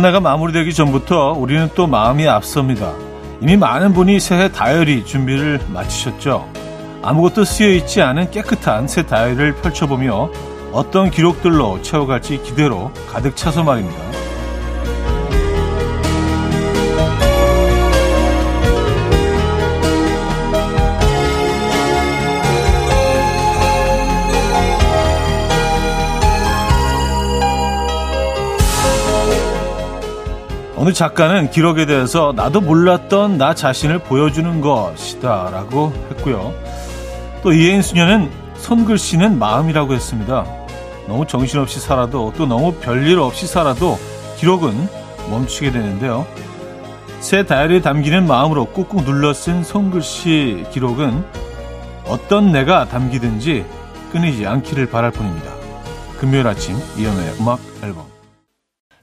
한 해가 마무리되기 전부터 우리는 또 마음이 앞섭니다. 이미 많은 분이 새해 다이어리 준비를 마치셨죠. 아무것도 쓰여 있지 않은 깨끗한 새 다이어리를 펼쳐보며 어떤 기록들로 채워갈지 기대로 가득 차서 말입니다. 어느 작가는 기록에 대해서 나도 몰랐던 나 자신을 보여주는 것이다 라고 했고요. 또 이혜인 수녀는 손글씨는 마음이라고 했습니다. 너무 정신없이 살아도 또 너무 별일 없이 살아도 기록은 멈추게 되는데요. 새 다이어리에 담기는 마음으로 꾹꾹 눌러 쓴 손글씨 기록은 어떤 내가 담기든지 끊이지 않기를 바랄 뿐입니다. 금요일 아침 이연우의 음악 앨범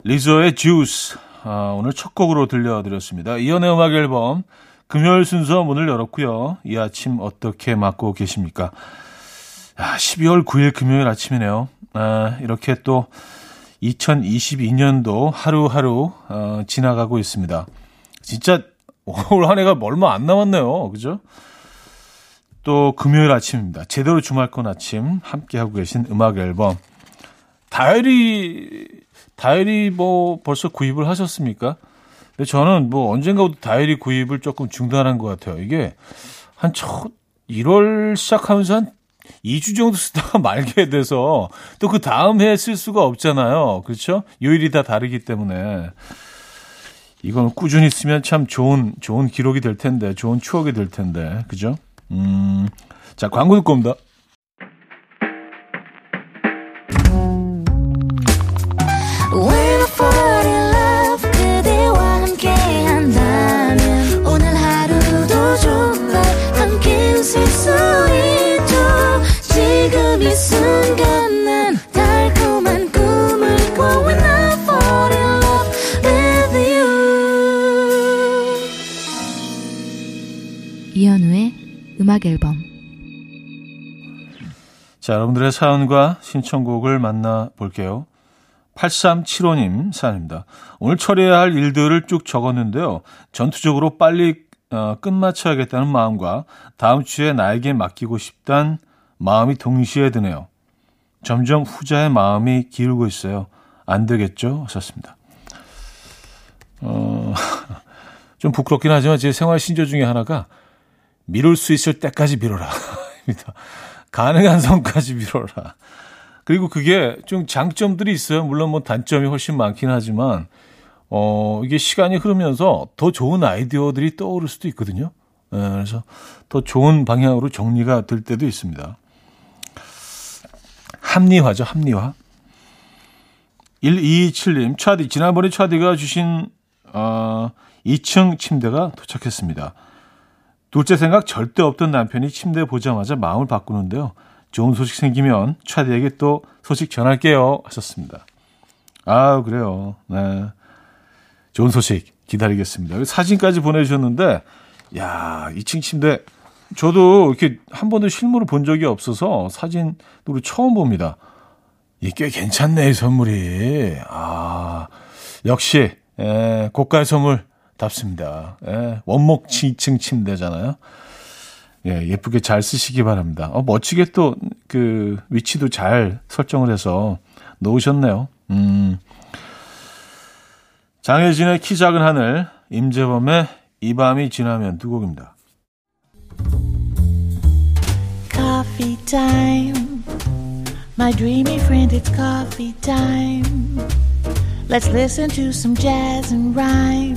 리조의 주스 아, 오늘 첫 곡으로 들려드렸습니다. 이연의 음악 앨범 금요일 순서 문을 열었고요. 이 아침 어떻게 맞고 계십니까? 아, 12월 9일 금요일 아침이네요. 아, 이렇게 또 2022년도 하루하루 어, 지나가고 있습니다. 진짜 올 한 해가 얼마 안 남았네요. 그죠? 또 금요일 아침입니다. 제대로 주말권 아침 함께하고 계신 음악 앨범. 다이어리 다이어리 뭐 벌써 구입을 하셨습니까? 근데 저는 뭐 언젠가부터 다이어리 구입을 조금 중단한 것 같아요. 이게 한 첫 1월 시작하면서 한 2주 정도 쓰다가 말게 돼서 또 그 다음 해에 쓸 수가 없잖아요. 그렇죠? 요일이 다 다르기 때문에. 이건 꾸준히 쓰면 참 좋은, 좋은 기록이 될 텐데, 좋은 추억이 될 텐데, 그죠? 음, 자, 광고 듣고 옵니다. 음악 앨범 자, 여러분들의 사연과 신청곡을 만나 볼게요. 8375님 사연입니다. 오늘 처리해야 할 일들을 쭉 적었는데요. 전투적으로 빨리 어, 끝마쳐야겠다는 마음과 다음 주에 나에게 맡기고 싶단 마음이 동시에 드네요. 점점 후자의 마음이 기울고 있어요. 안 되겠죠? 하셨습니다. 어, 좀 부끄럽긴 하지만 제 생활 신조 중에 하나가 미룰 수 있을 때까지 미뤄라. 가능한 선까지 미뤄라. 그리고 그게 좀 장점들이 있어요. 물론 뭐 단점이 훨씬 많긴 하지만, 어, 이게 시간이 흐르면서 더 좋은 아이디어들이 떠오를 수도 있거든요. 네, 그래서 더 좋은 방향으로 정리가 될 때도 있습니다. 합리화죠, 합리화. 127님, 차디, 지난번에 차디가 주신, 어, 2층 침대가 도착했습니다. 둘째 생각 절대 없던 남편이 침대 보자마자 마음을 바꾸는데요. 좋은 소식 생기면 차디에게 또 소식 전할게요 하셨습니다. 아 그래요. 네. 좋은 소식 기다리겠습니다. 사진까지 보내주셨는데 야 2층 침대 저도 이렇게 한 번도 실물을 본 적이 없어서 사진으로 처음 봅니다. 이게 꽤 괜찮네 이 선물이. 아 역시 에, 고가의 선물 답습니다. 예, 원목 2층 침대잖아요. 예, 예쁘게 잘 쓰시기 바랍니다. 어, 멋지게 또 그 위치도 잘 설정을 해서 놓으셨네요. 음. 장혜진의 키 작은 하늘, 임재범의 이 밤이 지나면 두 곡입니다. Coffee. My dreamy friend, it's coffee time. Let's listen to some jazz and rhyme.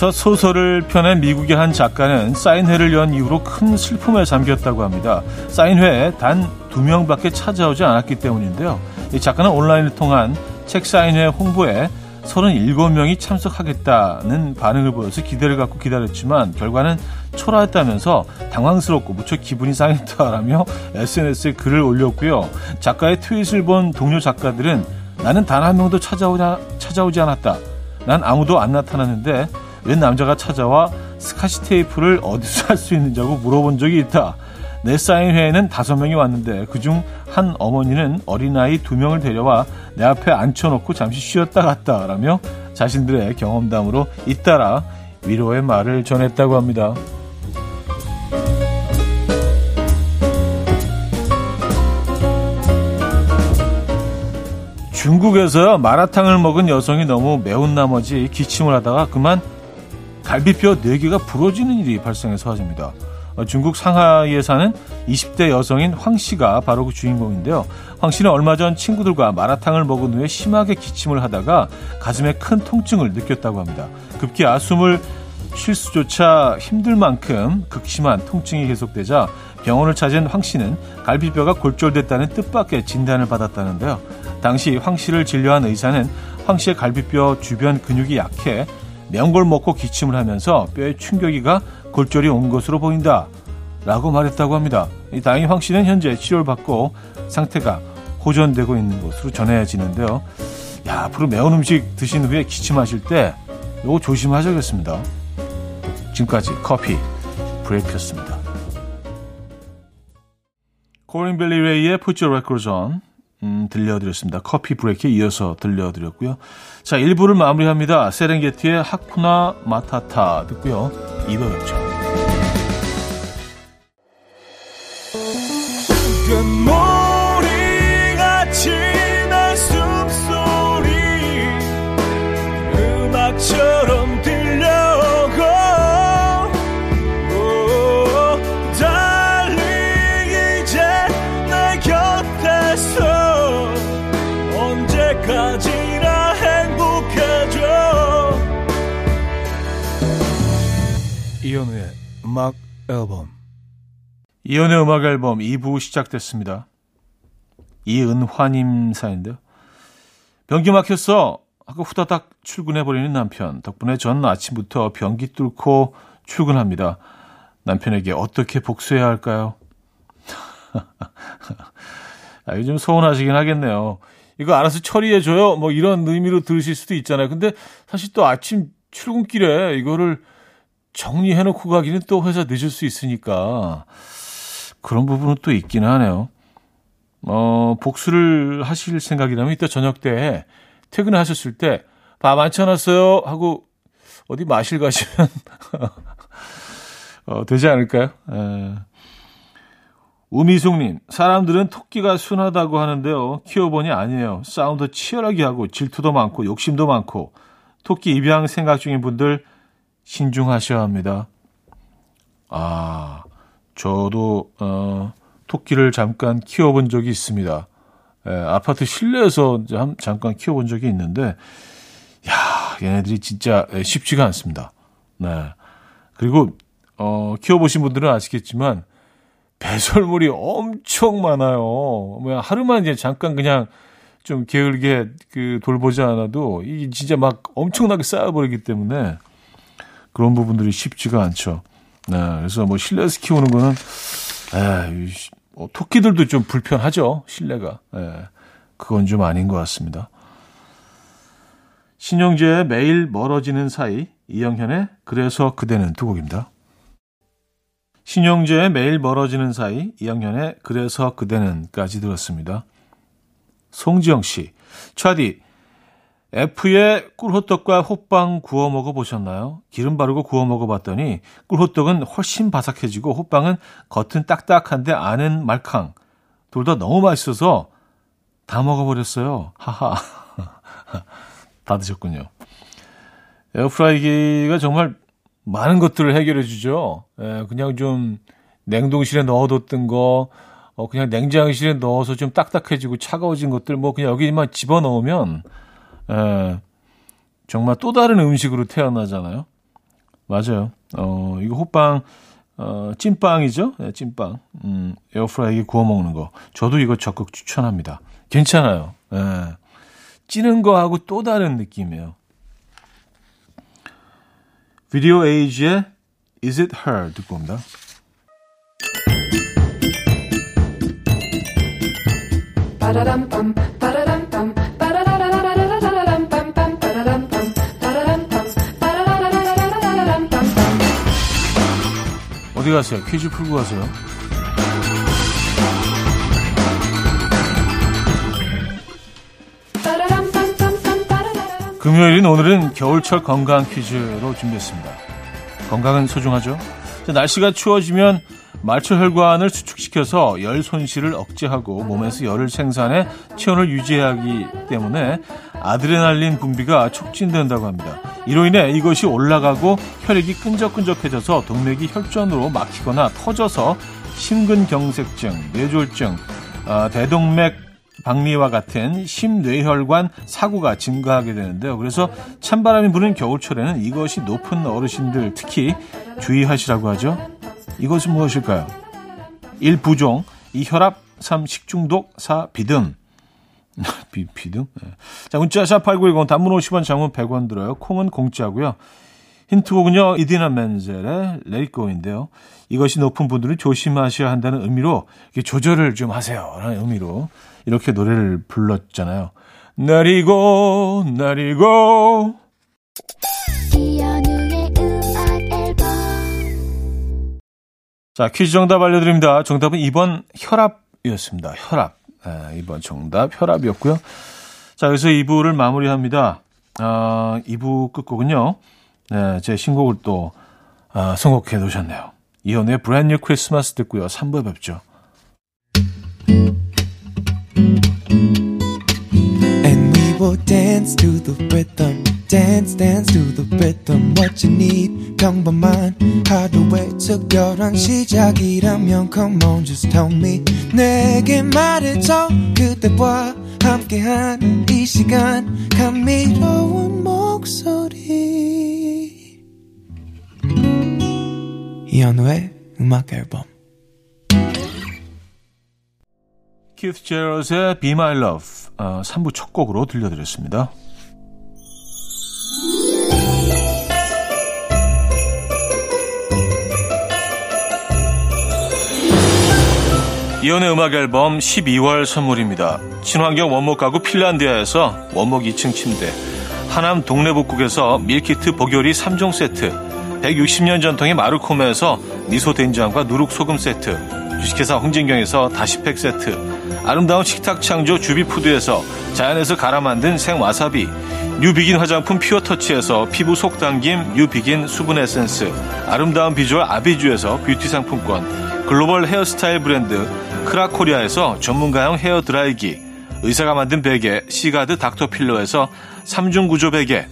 첫 소설을 펴낸 미국의 한 작가는 사인회를 연 이후로 큰 슬픔에 잠겼다고 합니다. 사인회에 단 두 명밖에 찾아오지 않았기 때문인데요. 이 작가는 온라인을 통한 책 사인회 홍보에 37명이 참석하겠다는 반응을 보여서 기대를 갖고 기다렸지만 결과는 초라했다면서 당황스럽고 무척 기분이 상했다라며 SNS에 글을 올렸고요. 작가의 트윗을 본 동료 작가들은 나는 단 한 명도 찾아오냐, 찾아오지 않았다. 난 아무도 안 나타났는데 웬 남자가 찾아와 스카치 테이프를 어디서 살 수 있는지고 물어본 적이 있다. 내 사인 회에는 다섯 명이 왔는데 그중 한 어머니는 어린아이 두 명을 데려와 내 앞에 앉혀놓고 잠시 쉬었다 갔다 라며 자신들의 경험담으로 잇따라 위로의 말을 전했다고 합니다. 중국에서 마라탕을 먹은 여성이 너무 매운 나머지 기침을 하다가 그만 갈비뼈 4개가 부러지는 일이 발생해서 화제입니다. 어, 중국 상하이에 사는 20대 여성인 황 씨가 바로 그 주인공인데요. 황 씨는 얼마 전 친구들과 마라탕을 먹은 후에 심하게 기침을 하다가 가슴에 큰 통증을 느꼈다고 합니다. 급기야 숨을 쉴 수조차 힘들 만큼 극심한 통증이 계속되자 병원을 찾은 황 씨는 갈비뼈가 골절됐다는 뜻밖의 진단을 받았다는데요. 당시 황 씨를 진료한 의사는 황 씨의 갈비뼈 주변 근육이 약해 걸 먹고 기침을 하면서 뼈에 충격이가 골절이 온 것으로 보인다. 라고 말했다고 합니다. 다행히 황 씨는 현재 치료를 받고 상태가 호전되고 있는 것으로 전해지는데요. 야, 앞으로 매운 음식 드신 후에 기침하실 때 이거 조심하셔야겠습니다. 지금까지 커피 브레이크였습니다. 코린 벨리 레이의 Put Your Records On 음, 들려드렸습니다. 커피 브레이크에 이어서 들려드렸고요. 자, 1부를 마무리합니다. 세렝게티의 하쿠나 마타타 듣고요. 2부 뵙죠. 이현우의 음악 앨범 이현우의 음악 앨범 2부 시작됐습니다. 이은화님 사인데요. 변기 막혔어 하고 후다닥 출근해버리는 남편. 덕분에 전 아침부터 변기 뚫고 출근합니다. 남편에게 어떻게 복수해야 할까요? 아, 요즘 서운하시긴 하겠네요. 이거 알아서 처리해줘요. 뭐 이런 의미로 들으실 수도 있잖아요. 근데 사실 또 아침 출근길에 이거를 정리해놓고 가기는 또 회사 늦을 수 있으니까 그런 부분은 또 있긴 하네요. 어, 복수를 하실 생각이라면 이따 저녁 때 퇴근하셨을 때 밥 안 쳐놨어요 하고 어디 마실 가시면 어, 되지 않을까요? 에. 우미숙님, 사람들은 토끼가 순하다고 하는데요. 키워보니 아니에요. 싸움도 치열하게 하고 질투도 많고 욕심도 많고 토끼 입양 생각 중인 분들 신중하셔야 합니다. 아, 저도 어, 토끼를 잠깐 키워본 적이 있습니다. 예, 아파트 실내에서 한, 잠깐 키워본 적이 있는데, 야, 얘네들이 진짜 쉽지가 않습니다. 네. 그리고 어, 키워보신 분들은 아시겠지만 배설물이 엄청 많아요. 뭐 하루만 이제 잠깐 그냥 좀 게을게 그 돌보지 않아도 이게 진짜 막 엄청나게 쌓여버리기 때문에 그런 부분들이 쉽지가 않죠. 네, 그래서 뭐 실내에서 키우는 거는 에이, 뭐 토끼들도 좀 불편하죠. 실내가. 에, 그건 좀 아닌 것 같습니다. 신영재의 매일 멀어지는 사이, 이영현의 그래서 그대는 두 곡입니다. 신영재의 매일 멀어지는 사이, 이영현의 그래서 그대는까지 들었습니다. 송지영 씨, 차디, F의 꿀호떡과 호빵 구워 먹어 보셨나요? 기름 바르고 구워 먹어 봤더니 꿀호떡은 훨씬 바삭해지고 호빵은 겉은 딱딱한데 안은 말캉. 둘 다 너무 맛있어서 다 먹어버렸어요. 하하. 다 드셨군요. 에어프라이기가 정말 많은 것들을 해결해 주죠. 예, 그냥 좀 냉동실에 넣어뒀던 거, 어, 그냥 냉장실에 넣어서 좀 딱딱해지고 차가워진 것들, 뭐 그냥 여기만 집어넣으면 에, 예. 정말 또 다른 음식으로 태어나잖아요. 맞아요. 어, 이거 호빵, 어, 찐빵이죠? 네, 찐빵. 음, 에어프라이기 구워 먹는 거. 저도 이거 적극 추천합니다. 괜찮아요. 예. 찌는 거하고 또 다른 느낌이에요. 비디오 에이지의 Is It Her 듣고 옵니다. 어디 가세요? 퀴즈 풀고 가세요. 금요일인 오늘은 겨울철 건강 퀴즈로 준비했습니다. 건강은 소중하죠? 날씨가 추워지면 말초 혈관을 수축시켜서 열 손실을 억제하고 몸에서 열을 생산해 체온을 유지하기 때문에 아드레날린 분비가 촉진된다고 합니다. 이로 인해 이것이 올라가고 혈액이 끈적끈적해져서 동맥이 혈전으로 막히거나 터져서 심근경색증, 뇌졸중, 어, 대동맥 박리와 같은 심뇌혈관 사고가 증가하게 되는데요. 그래서 찬바람이 부는 겨울철에는 이것이 높은 어르신들 특히 주의하시라고 하죠. 이것은 무엇일까요? 1. 부종, 2. 혈압, 3. 식중독, 4. 비듬. 비, 비듬? 네. 자, 문자 샵8910 단문 50원, 장문 100원 들어요. 콩은 공짜고요. 힌트곡은요, 이디나 멘젤의 Let Go인데요. 이것이 높은 분들은 조심하셔야 한다는 의미로 조절을 좀 하세요. 라는 의미로 이렇게 노래를 불렀잖아요. 내리고, 내리고. 자, 퀴즈 정답 알려드립니다. 정답은 2번 혈압이었습니다. 혈압. 네, 2번 정답 혈압이었고요. 자, 여기서 2부를 마무리합니다. 아, 2부 끝곡은요. 네, 제 신곡을 또 아, 선곡해 놓으셨네요. 이현우의 브랜뉴 크리스마스 듣고요. 3부에 뵙죠. And we will dance to the rhythm. Dance dance to the rhythm what you need. 평범한 하루의 특별한 시작이라면 come on just tell me. 내게 말해줘 그대와 함께한 이 시간. 감미로운 목소리. 이현우의 음악 앨범. 키스 자렛의 Be My Love 어, 3부 첫 곡으로 들려드렸습니다. 이현우의 음악 앨범 12월 선물입니다. 친환경 원목 가구 핀란디아에서 원목 2층 침대, 하남 동네북국에서 밀키트 보교리 3종 세트, 160년 전통의 마르코메에서 미소 된장과 누룩 소금 세트, 주식회사 홍진경에서 다시팩 세트, 아름다운 식탁 창조 주비푸드에서 자연에서 갈아 만든 생와사비, 뉴비긴 화장품 퓨어터치에서 피부 속 당김 뉴비긴 수분 에센스, 아름다운 비주얼 아비주에서 뷰티 상품권, 글로벌 헤어스타일 브랜드 크라코리아에서 전문가용 헤어 드라이기, 의사가 만든 베개 시가드 닥터필로에서 3중 구조 베개,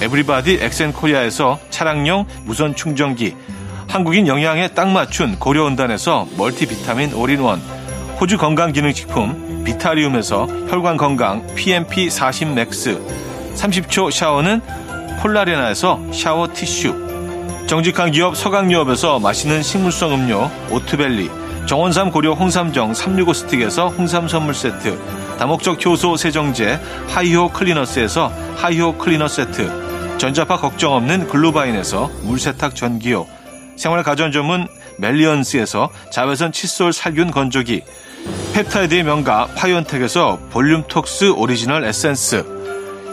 에브리바디 엑센코리아에서 차량용 무선 충전기, 한국인 영양에 딱 맞춘 고려은단에서 멀티비타민 올인원, 호주 건강기능식품 비타리움에서 혈관건강 PMP 40 맥스, 30초 샤워는 폴라레나에서 샤워 티슈, 정직한 기업 서강유업에서 맛있는 식물성 음료 오트벨리, 정원삼 고려 홍삼정 365 스틱에서 홍삼 선물 세트, 다목적 효소 세정제 하이호 클리너스에서 하이호 클리너 세트, 전자파 걱정 없는 글루바인에서 물세탁 전기요, 생활 가전 전문 멜리언스에서 자외선 칫솔 살균 건조기, 펩타이드의 명가 파이언텍에서 볼륨톡스 오리지널 에센스,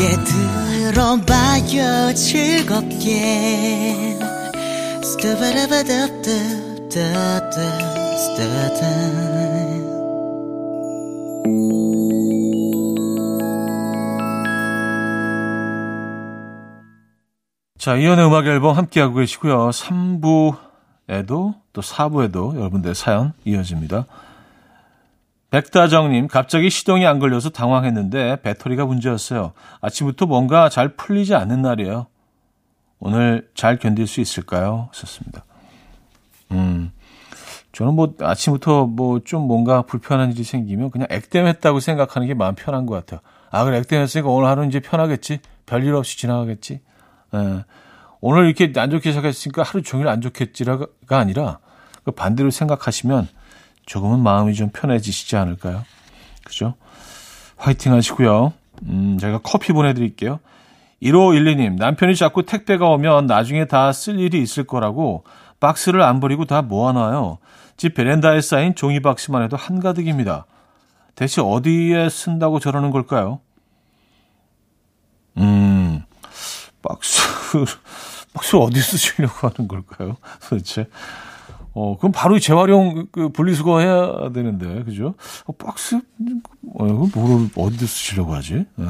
함께 들어봐요 즐겁게 자, 이현의 음악 앨범 함께하고 계시고요. 3부에도 또 4부에도 여러분들의 사연 이어집니다. 백다정님, 갑자기 시동이 안 걸려서 당황했는데 배터리가 문제였어요. 아침부터 뭔가 잘 풀리지 않는 날이에요. 오늘 잘 견딜 수 있을까요? 썼습니다. 음, 저는 뭐 아침부터 뭐 좀 뭔가 불편한 일이 생기면 그냥 액땜했다고 생각하는 게 마음 편한 것 같아요. 아, 그래, 액땜했으니까 오늘 하루 이제 편하겠지? 별일 없이 지나가겠지? 예. 오늘 이렇게 안 좋게 시작했으니까 하루 종일 안 좋겠지가 아니라 그 반대로 생각하시면 조금은 마음이 좀 편해지시지 않을까요? 그죠? 화이팅 하시고요. 음, 제가 커피 보내드릴게요. 1512님, 남편이 자꾸 택배가 오면 나중에 다 쓸 일이 있을 거라고 박스를 안 버리고 다 모아놔요. 집 베란다에 쌓인 종이 박스만 해도 한가득입니다. 대체 어디에 쓴다고 저러는 걸까요? 음, 박스, 박스 어디 쓰시려고 하는 걸까요? 도대체. 어, 그럼 바로 재활용 그 분리수거 해야 되는데, 그죠? 어, 박스, 어, 뭐를 어디 쓰시려고 하지? 예,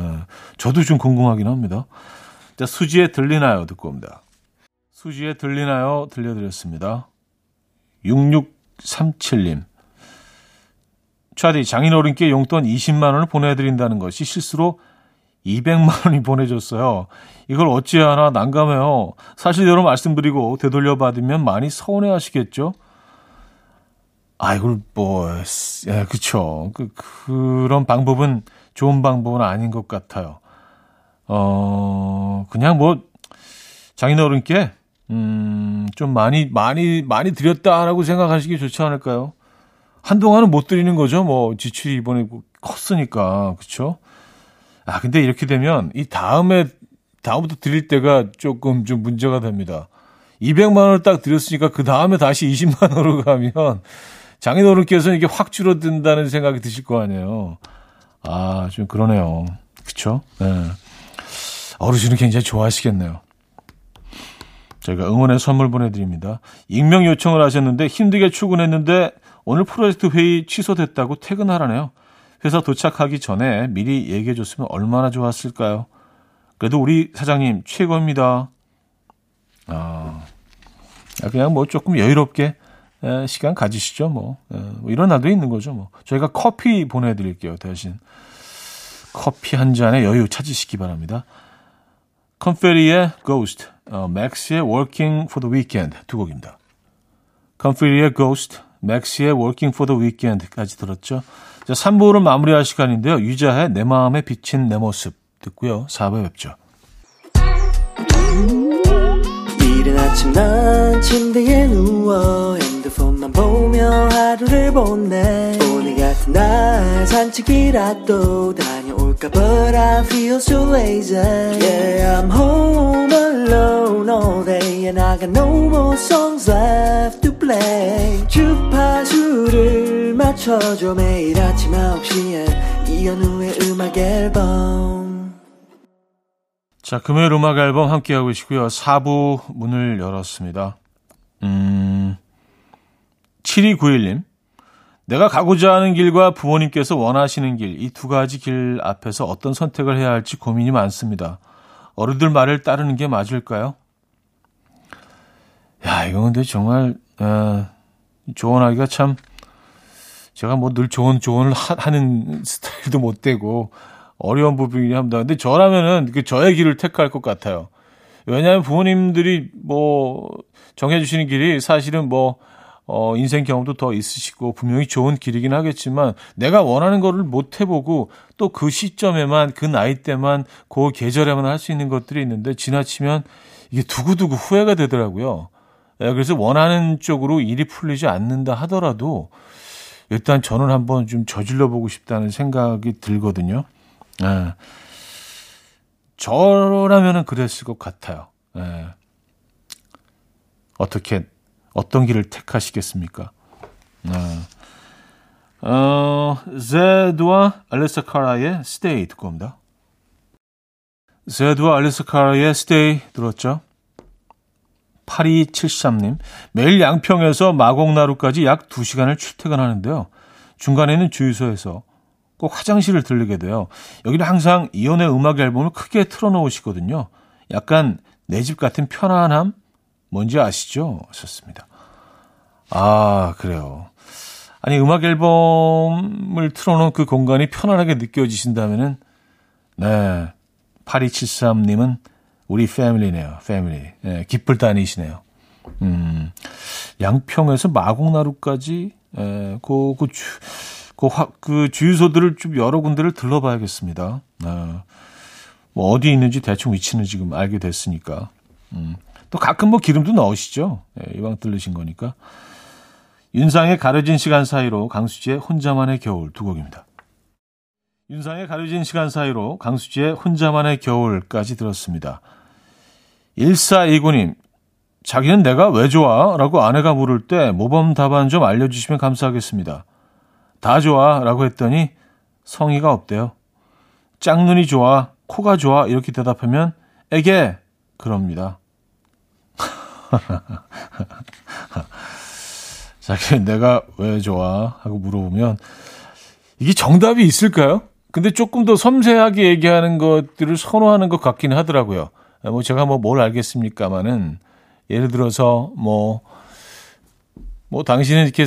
저도 좀 궁금하긴 합니다. 자, 수지에 들리나요? 듣고 옵니다. 수지에 들리나요? 들려드렸습니다. 6637님. 차디, 장인 어른께 용돈 20만원을 보내드린다는 것이 실수로 200만 원이 보내줬어요. 이걸 어찌하나 난감해요. 사실대로 말씀드리고 되돌려 받으면 많이 서운해 하시겠죠? 아, 이걸 뭐, 예, 그쵸. 그, 그런 방법은 좋은 방법은 아닌 것 같아요. 어, 그냥 뭐, 장인어른께, 음, 좀 많이, 많이, 많이 드렸다라고 생각하시기 좋지 않을까요? 한동안은 못 드리는 거죠. 뭐, 지출이 이번에 컸으니까. 그쵸? 아, 근데 이렇게 되면 이 다음에, 다음부터 드릴 때가 조금 좀 문제가 됩니다. 200만 원을 딱 드렸으니까 그 다음에 다시 20만 원으로 가면 장인어른께서는 이게 확 줄어든다는 생각이 드실 거 아니에요. 아, 좀 그러네요. 그쵸? 네. 어르신은 굉장히 좋아하시겠네요. 저희가 응원의 선물 보내드립니다. 익명 요청을 하셨는데 힘들게 출근했는데 오늘 프로젝트 회의 취소됐다고 퇴근하라네요. 회사 도착하기 전에 미리 얘기해 줬으면 얼마나 좋았을까요? 그래도 우리 사장님 최고입니다. 아, 그냥 뭐 조금 여유롭게 시간 가지시죠. 뭐, 뭐 이런 날도 있는 거죠. 뭐 저희가 커피 보내드릴게요. 대신 커피 한 잔에 여유 찾으시기 바랍니다. 컨페리의 Ghost, 어, 맥스의 Working for the Weekend 두 곡입니다. 컨페리의 Ghost, 맥스의 Working for the Weekend까지 들었죠. 자, 3부를 마무리할 시간인데요. 유자의 내 마음에 비친 내 모습 듣고요. 4부에 뵙죠. 이른 아침 난 침대에 누워 핸드폰만 보며 하루를 보내 오늘 같은 날 산책이라도 다녀올까 But I feel so lazy Yeah I'm home alone all day And I got no more songs left play 주파수를 맞춰줘 매일 아침 9시에 이현우의 음악 앨범 자, 금요일 음악 앨범 함께하고 계시고요. 4부 문을 열었습니다. 음, 7291님. 내가 가고자 하는 길과 부모님께서 원하시는 길, 이 두 가지 길 앞에서 어떤 선택을 해야 할지 고민이 많습니다. 어른들 말을 따르는 게 맞을까요? 야, 이거 근데 정말, 어, 조언하기가 참, 제가 뭐 늘 조언, 조언을 하, 는 스타일도 못 되고, 어려운 부분이긴 합니다. 근데 저라면은 그 저의 길을 택할 것 같아요. 왜냐하면 부모님들이 뭐 정해주시는 길이 사실은 뭐 어, 인생 경험도 더 있으시고 분명히 좋은 길이긴 하겠지만 내가 원하는 거를 못 해보고 또 그 시점에만 그 나이 때만 그 계절에만 할 수 있는 것들이 있는데 지나치면 이게 두고두고 후회가 되더라고요. 예, 그래서 원하는 쪽으로 일이 풀리지 않는다 하더라도 일단 저는 한번 좀 저질러 보고 싶다는 생각이 들거든요. 예. 저라면은 그랬을 것 같아요. 예. 어떻게 어떤 길을 택하시겠습니까? 어, 어 제드와 알레사 카라의 Stay 듣고 옵니다. 제드와 알레사 카라의 Stay 들었죠? 8273님, 매일 양평에서 마곡나루까지 약 2시간을 출퇴근하는데요. 중간에는 주유소에서 꼭 화장실을 들르게 돼요. 여기는 항상 이혼의 음악 앨범을 크게 틀어놓으시거든요. 약간 내 집 같은 편안함 뭔지 아시죠? 하셨습니다. 아, 그래요. 아니, 음악 앨범을 틀어놓은 그 공간이 편안하게 느껴지신다면은, 네. 8273님은 우리 패밀리네요. 패밀리. 네, 기쁠 다니시네요. 음, 양평에서 마곡나루까지, 에, 그, 그, 주, 그, 화, 그 주유소들을 좀 여러 군데를 들러봐야겠습니다. 아, 뭐 어디 있는지 대충 위치는 지금 알게 됐으니까. 음, 또 가끔 뭐 기름도 넣으시죠. 예, 이왕 들르신 거니까. 윤상의 가려진 시간 사이로 강수지의 혼자만의 겨울 두 곡입니다. 윤상의 가려진 시간 사이로 강수지의 혼자만의 겨울까지 들었습니다. 1429님, 자기는 내가 왜 좋아? 라고 아내가 물을 때 모범 답안 좀 알려주시면 감사하겠습니다. 다 좋아. 라고 했더니 성의가 없대요. 짝눈이 좋아. 코가 좋아. 이렇게 대답하면 에게 그럽니다. 자기 내가 왜 좋아? 하고 물어보면 이게 정답이 있을까요? 근데 조금 더 섬세하게 얘기하는 것들을 선호하는 것 같기는 하더라고요. 뭐 제가 뭐 뭘 알겠습니까마는 예를 들어서 뭐뭐 뭐 당신은 이렇게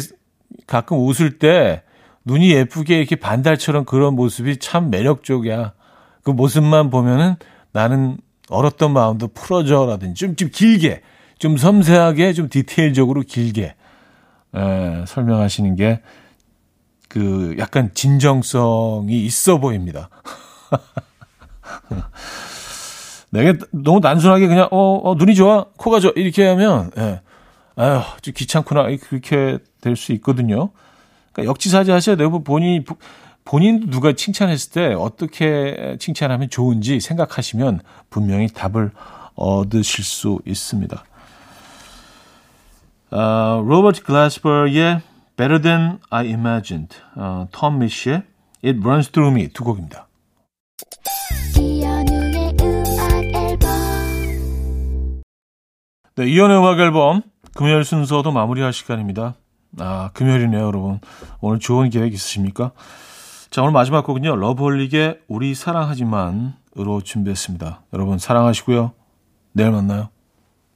가끔 웃을 때 눈이 예쁘게 이렇게 반달처럼 그런 모습이 참 매력적이야. 그 모습만 보면은 나는 얼었던 마음도 풀어져라든지 좀, 좀 길게, 좀 섬세하게, 좀 디테일적으로 길게 에, 설명하시는 게 그 약간 진정성이 있어 보입니다. 내가 너무 단순하게 그냥 어, 어 눈이 좋아, 코가 좋아 이렇게 하면 예. 아휴, 좀 귀찮구나 그렇게 될 수 있거든요. 그러니까 역지사지 하셔야 돼요. 뭐 본인이 본인 누가 칭찬했을 때 어떻게 칭찬하면 좋은지 생각하시면 분명히 답을 얻으실 수 있습니다. 어, 로버트 글래스버의 Better Than I Imagined, 어, 톰 미쉬의 It Runs Through Me 두 곡입니다. 네, 이연의 음악 앨범 금요일 순서도 마무리할 시간입니다. 아, 금요일이네요, 여러분. 오늘 좋은 계획 있으십니까? 자, 오늘 마지막 곡은요. 러브홀릭의 우리 사랑하지만으로 준비했습니다. 여러분 사랑하시고요. 내일 만나요.